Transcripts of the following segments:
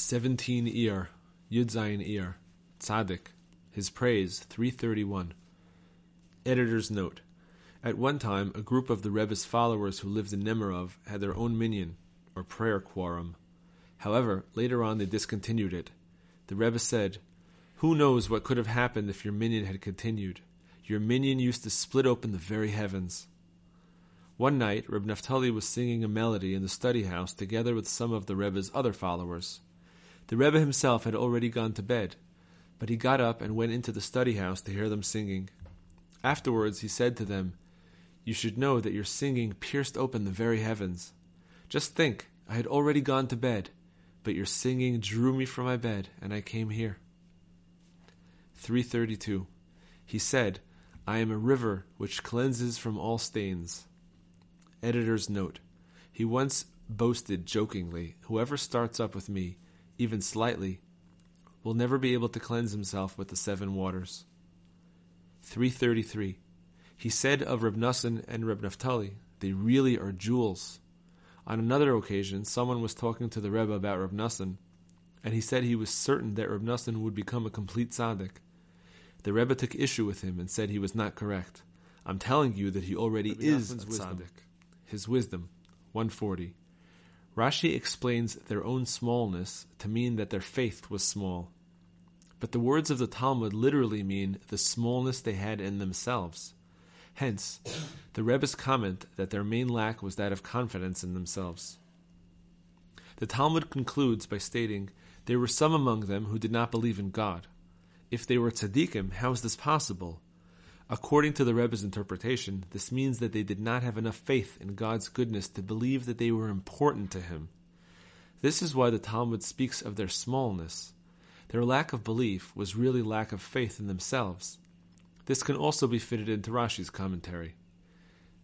17 Iyar, Yud Zayin Iyar, Tzaddik, his praise 331. Editor's note. At one time, a group of the Rebbe's followers who lived in Nemirov had their own minyan, or prayer quorum. However, later on they discontinued it. The Rebbe said, Who knows what could have happened if your minyan had continued? Your minyan used to split open the very heavens. One night, Reb Naftali was singing a melody in the study house together with some of the Rebbe's other followers. The Rebbe himself had already gone to bed, but he got up and went into the study house to hear them singing. Afterwards, he said to them, You should know that your singing pierced open the very heavens. Just think, I had already gone to bed, but your singing drew me from my bed, and I came here. 332. He said, I am a river which cleanses from all stains. Editor's note. He once boasted jokingly, Whoever starts up with me, even slightly, will never be able to cleanse himself with the seven waters. 333. He said of Reb Nassan and Reb Naftali, they really are jewels. On another occasion, someone was talking to the Rebbe about Reb Nassan, and he said he was certain that Reb Nassan would become a complete tzaddik. The Rebbe took issue with him and said he was not correct. I'm telling you that he already Rabbi is a Nassan's wisdom. tzaddik. His wisdom, 140. Rashi explains their own smallness to mean that their faith was small. But the words of the Talmud literally mean the smallness they had in themselves. Hence, the Rebbe's comment that their main lack was that of confidence in themselves. The Talmud concludes by stating, There were some among them who did not believe in God. If they were tzaddikim, how is this possible? According to the Rebbe's interpretation, this means that they did not have enough faith in God's goodness to believe that they were important to Him. This is why the Talmud speaks of their smallness. Their lack of belief was really lack of faith in themselves. This can also be fitted into Rashi's commentary.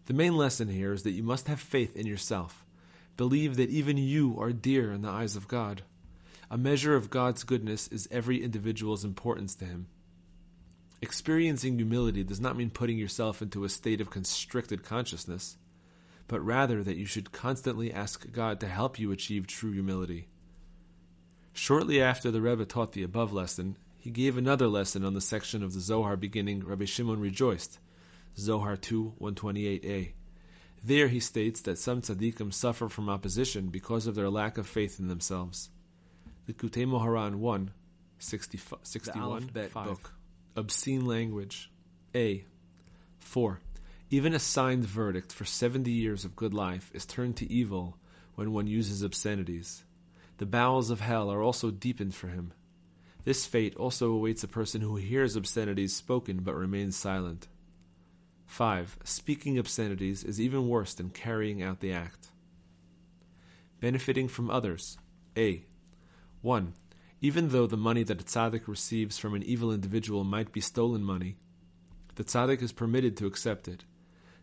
The main lesson here is that you must have faith in yourself. Believe that even you are dear in the eyes of God. A measure of God's goodness is every individual's importance to Him. Experiencing humility does not mean putting yourself into a state of constricted consciousness, but rather that you should constantly ask God to help you achieve true humility. Shortly after the Rebbe taught the above lesson, he gave another lesson on the section of the Zohar beginning Rabbi Shimon rejoiced, Zohar 2 128a. There he states that some tzaddikim suffer from opposition because of their lack of faith in themselves. Likutei Moharan 1 60, 61 Aleph Bet 5. book. Obscene language. A. 4. Even a signed verdict for 70 years of good life is turned to evil when one uses obscenities. The bowels of hell are also deepened for him. This fate also awaits a person who hears obscenities spoken but remains silent. 5. Speaking obscenities is even worse than carrying out the act. Benefiting from others. A. 1. Even though the money that a tzaddik receives from an evil individual might be stolen money, the tzaddik is permitted to accept it.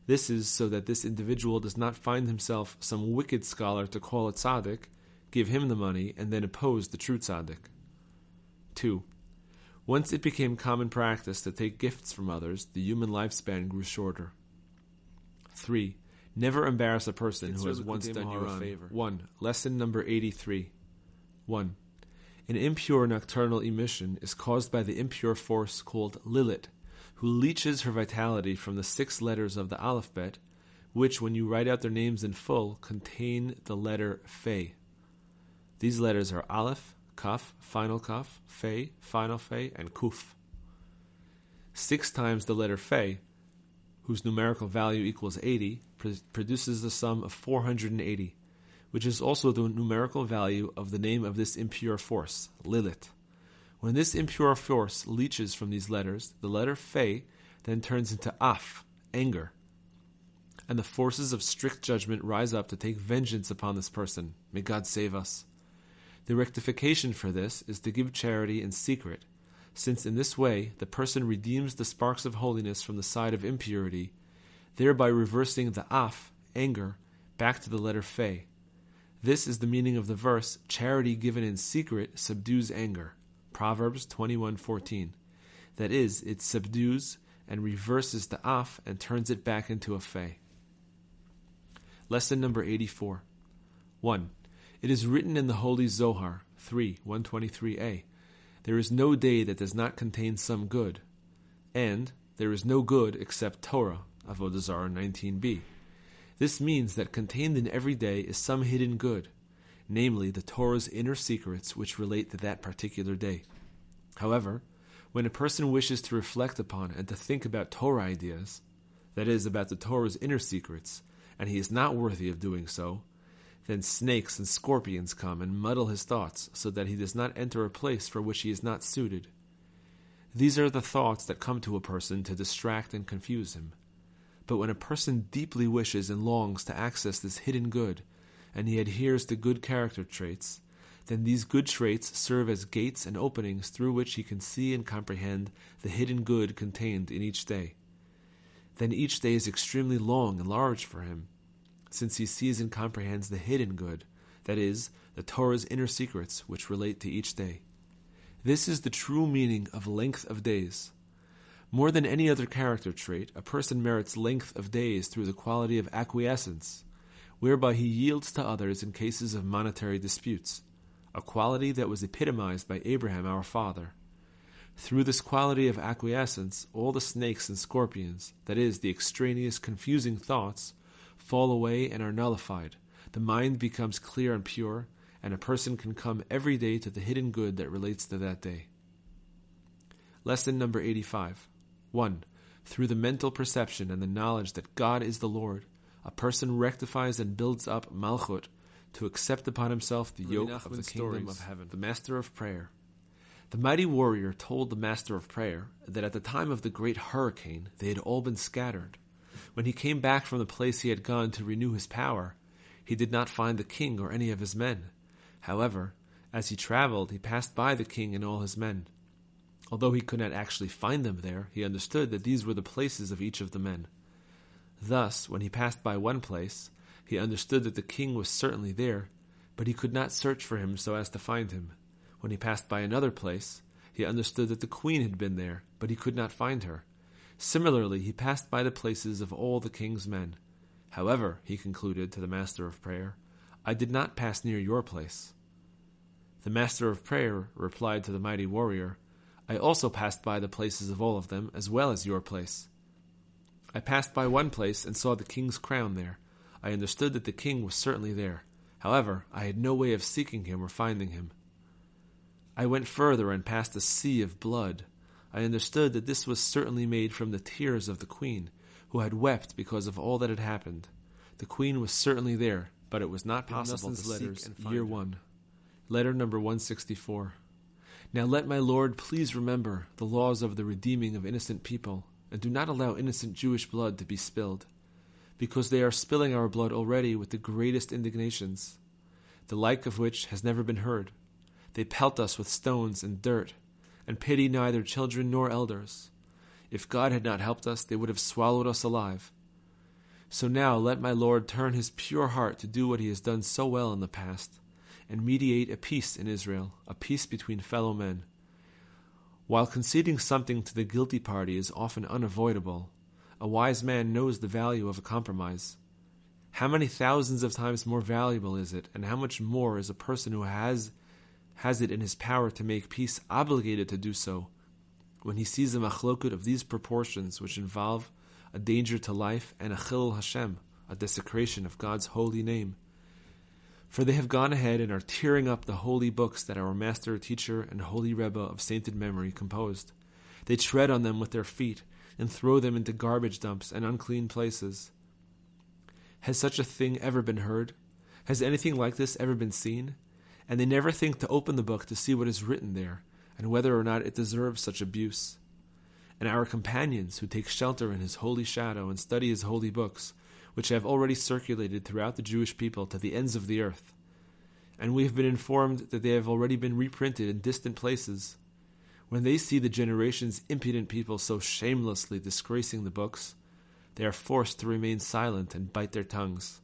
This is so that this individual does not find himself some wicked scholar to call a tzaddik, give him the money, and then oppose the true tzaddik. 2. Once it became common practice to take gifts from others, the human lifespan grew shorter. 3. Never embarrass a person who has once done you a favor. 1. Lesson number 83. 1. An impure nocturnal emission is caused by the impure force called Lilith, who leeches her vitality from the six letters of the alphabet, which, when you write out their names in full, contain the letter Fe. These letters are Aleph, Kaf, final Kaf, Fe, final Fe, and Kuf. Six times the letter Fe, whose numerical value equals 80, pr- produces the sum of 480 which is also the numerical value of the name of this impure force, Lilith. When this impure force leaches from these letters, the letter Fe then turns into Af, anger, and the forces of strict judgment rise up to take vengeance upon this person. May God save us. The rectification for this is to give charity in secret, since in this way the person redeems the sparks of holiness from the side of impurity, thereby reversing the Af, anger, back to the letter Fe. This is the meaning of the verse, charity given in secret subdues anger. Proverbs 21:14. That is, it subdues and reverses the af and turns it back into a fe. Lesson number 84. 1. It is written in the Holy Zohar, 3, 123a. There is no day that does not contain some good, and there is no good except Torah, Avodah Zarah 19b. This means that contained in every day is some hidden good, namely the Torah's inner secrets which relate to that particular day. However, when a person wishes to reflect upon and to think about Torah ideas, that is, about the Torah's inner secrets, and he is not worthy of doing so, then snakes and scorpions come and muddle his thoughts so that he does not enter a place for which he is not suited. These are the thoughts that come to a person to distract and confuse him. But when a person deeply wishes and longs to access this hidden good, and he adheres to good character traits, then these good traits serve as gates and openings through which he can see and comprehend the hidden good contained in each day. Then each day is extremely long and large for him, since he sees and comprehends the hidden good, that is, the Torah's inner secrets which relate to each day. This is the true meaning of length of days. More than any other character trait, a person merits length of days through the quality of acquiescence, whereby he yields to others in cases of monetary disputes, a quality that was epitomized by Abraham our father. Through this quality of acquiescence, all the snakes and scorpions, that is, the extraneous, confusing thoughts, fall away and are nullified. The mind becomes clear and pure, and a person can come every day to the hidden good that relates to that day. Lesson number 85. 1. Through the mental perception and the knowledge that God is the Lord, a person rectifies and builds up Malchut to accept upon himself the yoke of the kingdom of heaven. The Master of Prayer. The mighty warrior told the Master of Prayer that at the time of the great hurricane they had all been scattered. When he came back from the place he had gone to renew his power, he did not find the king or any of his men. However, as he traveled, he passed by the king and all his men. Although he could not actually find them there, he understood that these were the places of each of the men. Thus, when he passed by one place, he understood that the king was certainly there, but he could not search for him so as to find him. When he passed by another place, he understood that the queen had been there, but he could not find her. Similarly, he passed by the places of all the king's men. However, he concluded to the master of prayer, I did not pass near your place. The master of prayer replied to the mighty warrior, I also passed by the places of all of them, as well as your place. I passed by one place and saw the king's crown there. I understood that the king was certainly there. However, I had no way of seeking him or finding him. I went further and passed a sea of blood. I understood that this was certainly made from the tears of the queen, who had wept because of all that had happened. The queen was certainly there, but it was not possible to letters, seek and Year her. 1. Letter number 164. Now let my Lord please remember the laws of the redeeming of innocent people, and do not allow innocent Jewish blood to be spilled, because they are spilling our blood already with the greatest indignations, the like of which has never been heard. They pelt us with stones and dirt, and pity neither children nor elders. If God had not helped us, they would have swallowed us alive. So now let my Lord turn his pure heart to do what he has done so well in the past, and mediate a peace in Israel, a peace between fellow men. While conceding something to the guilty party is often unavoidable, a wise man knows the value of a compromise. How many thousands of times more valuable is it, and how much more is a person who has has it in his power to make peace obligated to do so, when he sees a machlokut of these proportions which involve a danger to life, and a chilul Hashem, a desecration of God's holy name. For they have gone ahead and are tearing up the holy books that our master, teacher, and holy Rebbe of sainted memory composed. They tread on them with their feet and throw them into garbage dumps and unclean places. Has such a thing ever been heard? Has anything like this ever been seen? And they never think to open the book to see what is written there, and whether or not it deserves such abuse and our companions who take shelter in his holy shadow and study his holy books, which have already circulated throughout the Jewish people to the ends of the earth. And we have been informed that they have already been reprinted in distant places. When they see the generation's impudent people so shamelessly disgracing the books, they are forced to remain silent and bite their tongues.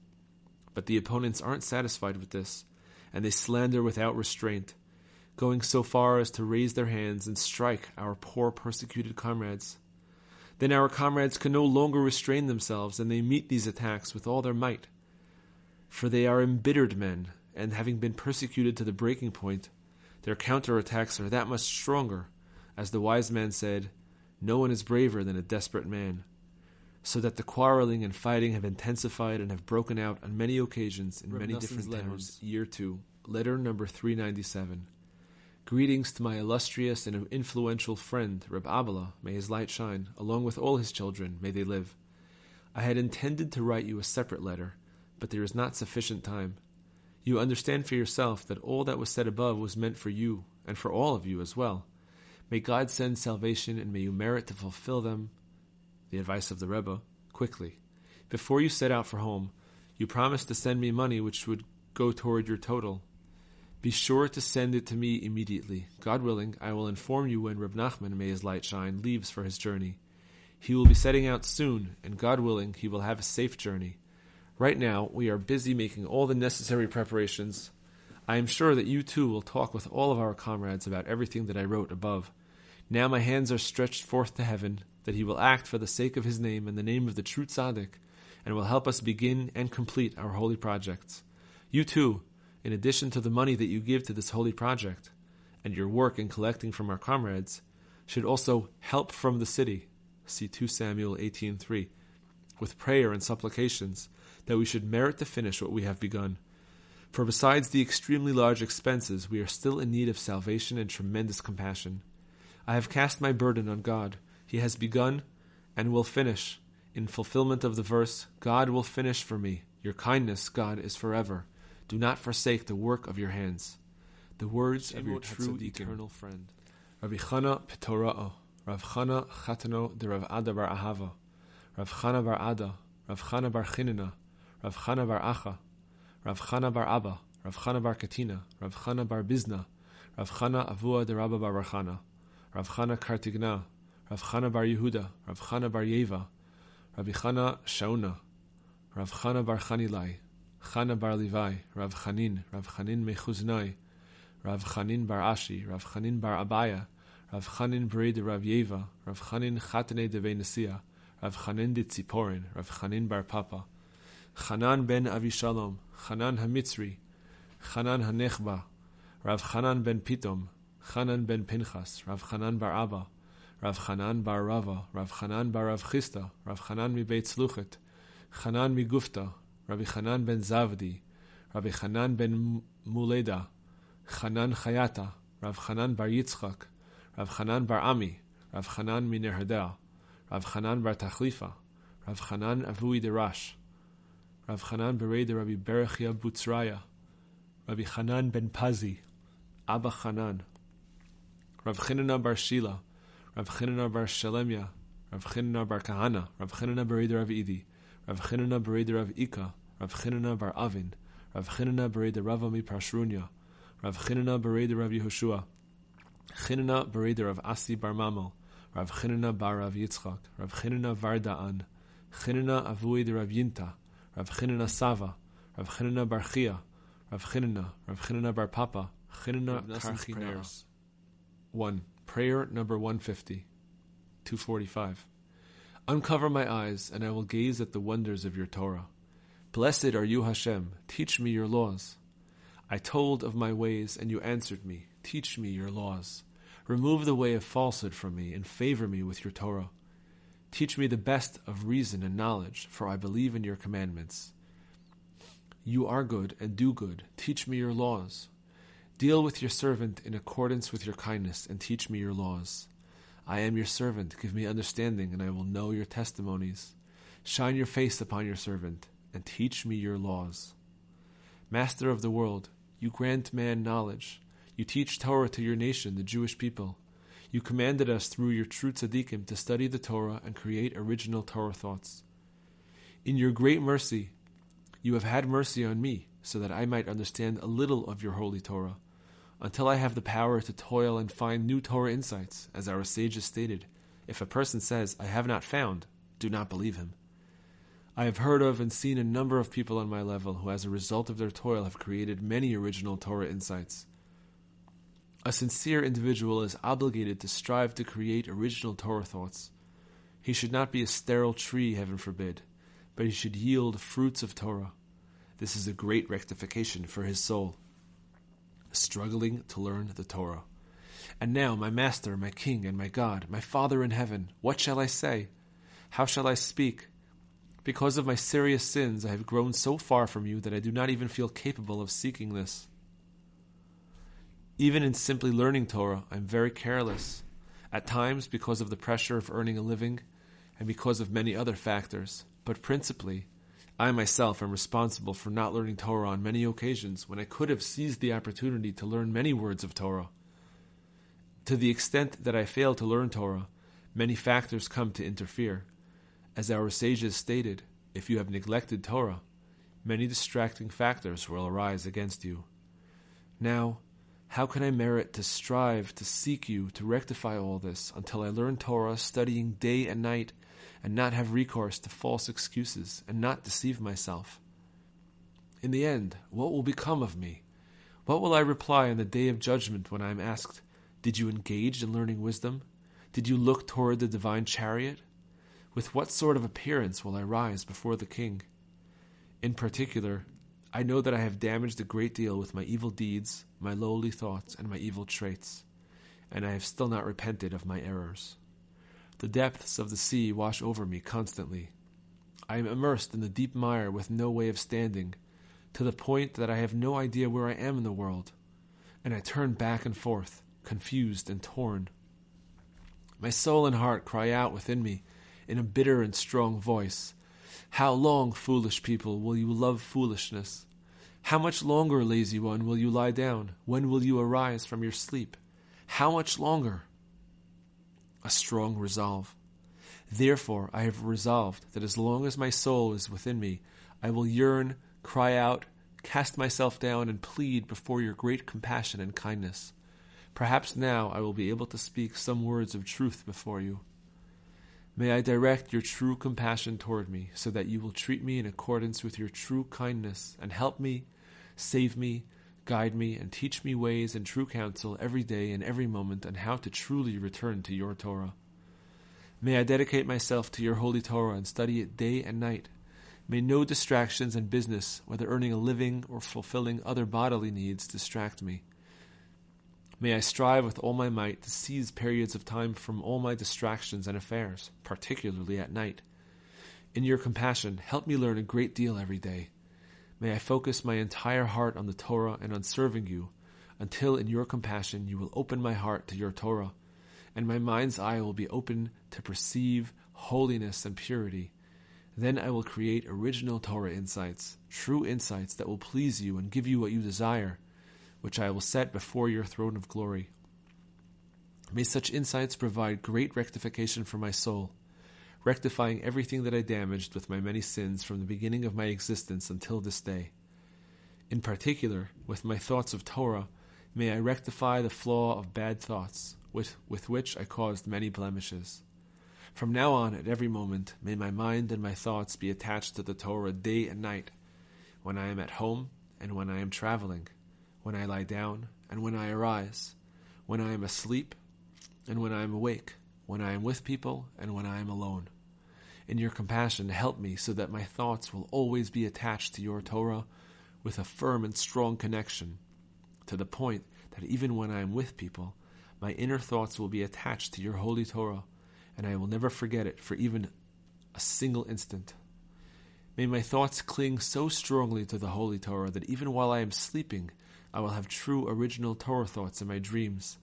But the opponents aren't satisfied with this, and they slander without restraint going so far as to raise their hands and strike our poor persecuted comrades. Then our comrades can no longer restrain themselves, and they meet these attacks with all their might. For they are embittered men, and having been persecuted to the breaking point, Their counterattacks are that much stronger, as the wise man said, No one is braver than a desperate man. So that the quarreling and fighting have intensified and have broken out on many occasions in Reb many Noson's different letters. towns. Year 2, letter number 397. Greetings to my illustrious and influential friend, Reb Abala, may his light shine, along with all his children, may they live. I had intended to write you a separate letter, but there is not sufficient time. You understand for yourself that all that was said above was meant for you, and for all of you as well. May God send salvation, and may you merit to fulfill them, the advice of the Rebbe, quickly. Before you set out for home, you promised to send me money which would go toward your total. Be sure to send it to me immediately. God willing, I will inform you when Reb Nachman, may his light shine, leaves for his journey. He will be setting out soon, and God willing, he will have a safe journey. Right now, we are busy making all the necessary preparations. I am sure that you too will talk with all of our comrades about everything that I wrote above. Now my hands are stretched forth to heaven, that he will act for the sake of his name and the name of the true tzaddik, and will help us begin and complete our holy projects. You too, in addition to the money that you give to this holy project, and your work in collecting from our comrades, should also help from the city. See 2 Samuel 18:3, with prayer and supplications that we should merit to finish what we have begun. For besides the extremely large expenses, we are still in need of salvation and tremendous compassion. I have cast my burden on God. He has begun and will finish. In fulfillment of the verse, God will finish for me. Your kindness, God, is forever. Do not forsake the work of your hands. The words of your true eternal friend. Rabbi Chana Petora'o, Rav Chana Chatano de Rav Ada bar Ahava, Rav Chana bar Ada, Rav Chana bar Chinina, Rav Chana bar Acha, Rav Chana bar Abba, Rav Chana bar Katina, Rav Chana bar Bizna, Rav Chana Avua de Rabba bar Chana, Rav Chana Kartigna, Rav Chana bar Yehuda, Rav Chana bar Yeva, Rabbi Chana Shauna, Rav Chana bar Chanilai, Chana bar Levi, Rav Chanin, Rav Chanin Mechuznai, Rav Chanin bar Ashi, Rav Chanin bar Abaya, Rav Chanin Bray de Rav Yeva, Rav Chanin Chatane de Venesia, Rav Chanin de Tziporin, Rav Chanin bar Papa, Chanan ben Avishalom, Chanan Hamitzri, Chanan Hanechba, Rav Chanan ben Pitom, Chanan ben Pinchas, Rav Chanan bar Abba, Rav Chanan bar Rava, Rav Chanan bar Rav Chisda, Rav Chanan mi Beit Rabbi Chanan ben Zavdi, Rabbi Chanan ben Muleda, Chanan Chayata, Rav Chanan bar Yitzchak, Rav Chanan bar Ami, Rav Chanan mi Nerhada, Rav Chanan bar Tachlifa, Rav Chanan Avui de Rash, Rav Chanan berei de Rabbi Berechia Butzraya, Rabbi Chanan ben Pazi, Abba Chanan, Rav Chinana bar Shila, Rav Chinana bar Shalemya, Rav Chinana bar Kahana, Rav Chinana berei de Rav Idi, Rav Chinana berei de Rav Ika, Rav Chinana bar Avin, Rav Chinana berei de Rava mi Prashrunya, Rav Chinana berei de Rav Yehoshua, Chinana berei de Rav Asi bar Mamel, Rav Chinana bar Rav Yitzchak, Rav Chinana Vardaan, Chinana avui de Rav Yinta, Rav Chinana Sava, Rav Chinana bar Chia, Rav Chinana, Rav Chinana bar Papa, Chinana Karchina. 1. Prayer number 150. 245. Uncover my eyes, and I will gaze at the wonders of your Torah. Blessed are you, Hashem. Teach me your laws. I told of my ways, and you answered me. Teach me your laws. Remove the way of falsehood from me, and favor me with your Torah. Teach me the best of reason and knowledge, for I believe in your commandments. You are good and do good. Teach me your laws. Deal with your servant in accordance with your kindness, and teach me your laws. I am your servant. Give me understanding, and I will know your testimonies. Shine your face upon your servant, and teach me your laws. Master of the world, you grant man knowledge. You teach Torah to your nation, the Jewish people. You commanded us through your true tzaddikim to study the Torah and create original Torah thoughts. In your great mercy, you have had mercy on me, so that I might understand a little of your holy Torah, until I have the power to toil and find new Torah insights, as our sages stated. If a person says, I have not found, do not believe him. I have heard of and seen a number of people on my level who, as a result of their toil, have created many original Torah insights. A sincere individual is obligated to strive to create original Torah thoughts. He should not be a sterile tree, heaven forbid, but he should yield fruits of Torah. This is a great rectification for his soul. struggling to learn the Torah. And now, my Master, my King, and my God, my Father in heaven, what shall I say? How shall I speak? Because of my serious sins, I have grown so far from you that I do not even feel capable of seeking this. Even in simply learning Torah, I am very careless. At times, because of the pressure of earning a living, and because of many other factors, but principally, I myself am responsible for not learning Torah on many occasions when I could have seized the opportunity to learn many words of Torah. To the extent that I fail to learn Torah, many factors come to interfere. As our sages stated, if you have neglected Torah, many distracting factors will arise against you. Now, how can I merit to strive to seek you to rectify all this until I learn Torah, studying day and night, and not have recourse to false excuses and not deceive myself? In the end, what will become of me? What will I reply on the day of judgment when I am asked, Did you engage in learning wisdom? Did you look toward the divine chariot? With what sort of appearance will I rise before the king? In particular, I know that I have damaged a great deal with my evil deeds, my lowly thoughts, and my evil traits, and I have still not repented of my errors. The depths of the sea wash over me constantly. I am immersed in the deep mire with no way of standing, to the point that I have no idea where I am in the world, and I turn back and forth, confused and torn. My soul and heart cry out within me in a bitter and strong voice how long, foolish people, will you love foolishness? How much longer, lazy one, will you lie down? When will you arise from your sleep? How much longer? A strong resolve. Therefore, I have resolved that as long as my soul is within me, I will yearn, cry out, cast myself down, and plead before your great compassion and kindness. Perhaps now I will be able to speak some words of truth before you. May I direct your true compassion toward me, so that you will treat me in accordance with your true kindness, and help me, save me, guide me, and teach me ways and true counsel every day and every moment on how to truly return to your Torah. May I dedicate myself to your holy Torah and study it day and night. May no distractions and business, whether earning a living or fulfilling other bodily needs, distract me. May I strive with all my might to seize periods of time from all my distractions and affairs, particularly at night. In your compassion, help me learn a great deal every day. May I focus my entire heart on the Torah and on serving you, until in your compassion you will open my heart to your Torah, and my mind's eye will be open to perceive holiness and purity. Then I will create original Torah insights, true insights that will please you and give you what you desire which I will set before your throne of glory. May such insights provide great rectification for my soul, rectifying everything that I damaged with my many sins from the beginning of my existence until this day. In particular, with my thoughts of Torah, may I rectify the flaw of bad thoughts, with, with which I caused many blemishes. From now on, at every moment, may my mind and my thoughts be attached to the Torah day and night, when I am at home and when I am traveling when I lie down and when I arise, when I am asleep and when I am awake, when I am with people and when I am alone. In your compassion, help me so that my thoughts will always be attached to your Torah with a firm and strong connection, to the point that even when I am with people, my inner thoughts will be attached to your holy Torah, and I will never forget it for even a single instant. May my thoughts cling so strongly to the holy Torah that even while I am sleeping, I will have true original Torah thoughts in my dreams.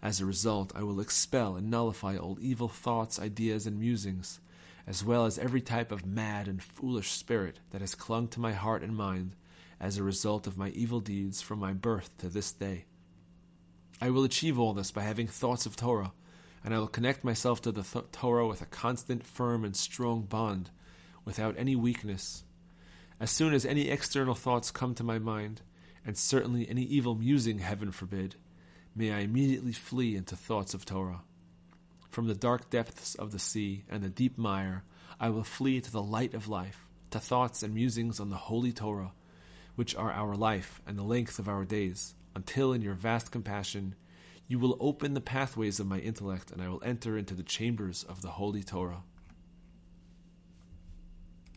As a result, I will expel and nullify all evil thoughts, ideas, and musings, as well as every type of mad and foolish spirit that has clung to my heart and mind as a result of my evil deeds from my birth to this day. I will achieve all this by having thoughts of Torah, and I will connect myself to the th- Torah with a constant, firm, and strong bond, without any weakness. As soon as any external thoughts come to my mind, and certainly any evil musing, heaven forbid, may I immediately flee into thoughts of Torah. From the dark depths of the sea and the deep mire, I will flee to the light of life, to thoughts and musings on the holy Torah, which are our life and the length of our days, until in your vast compassion you will open the pathways of my intellect, and I will enter into the chambers of the holy Torah.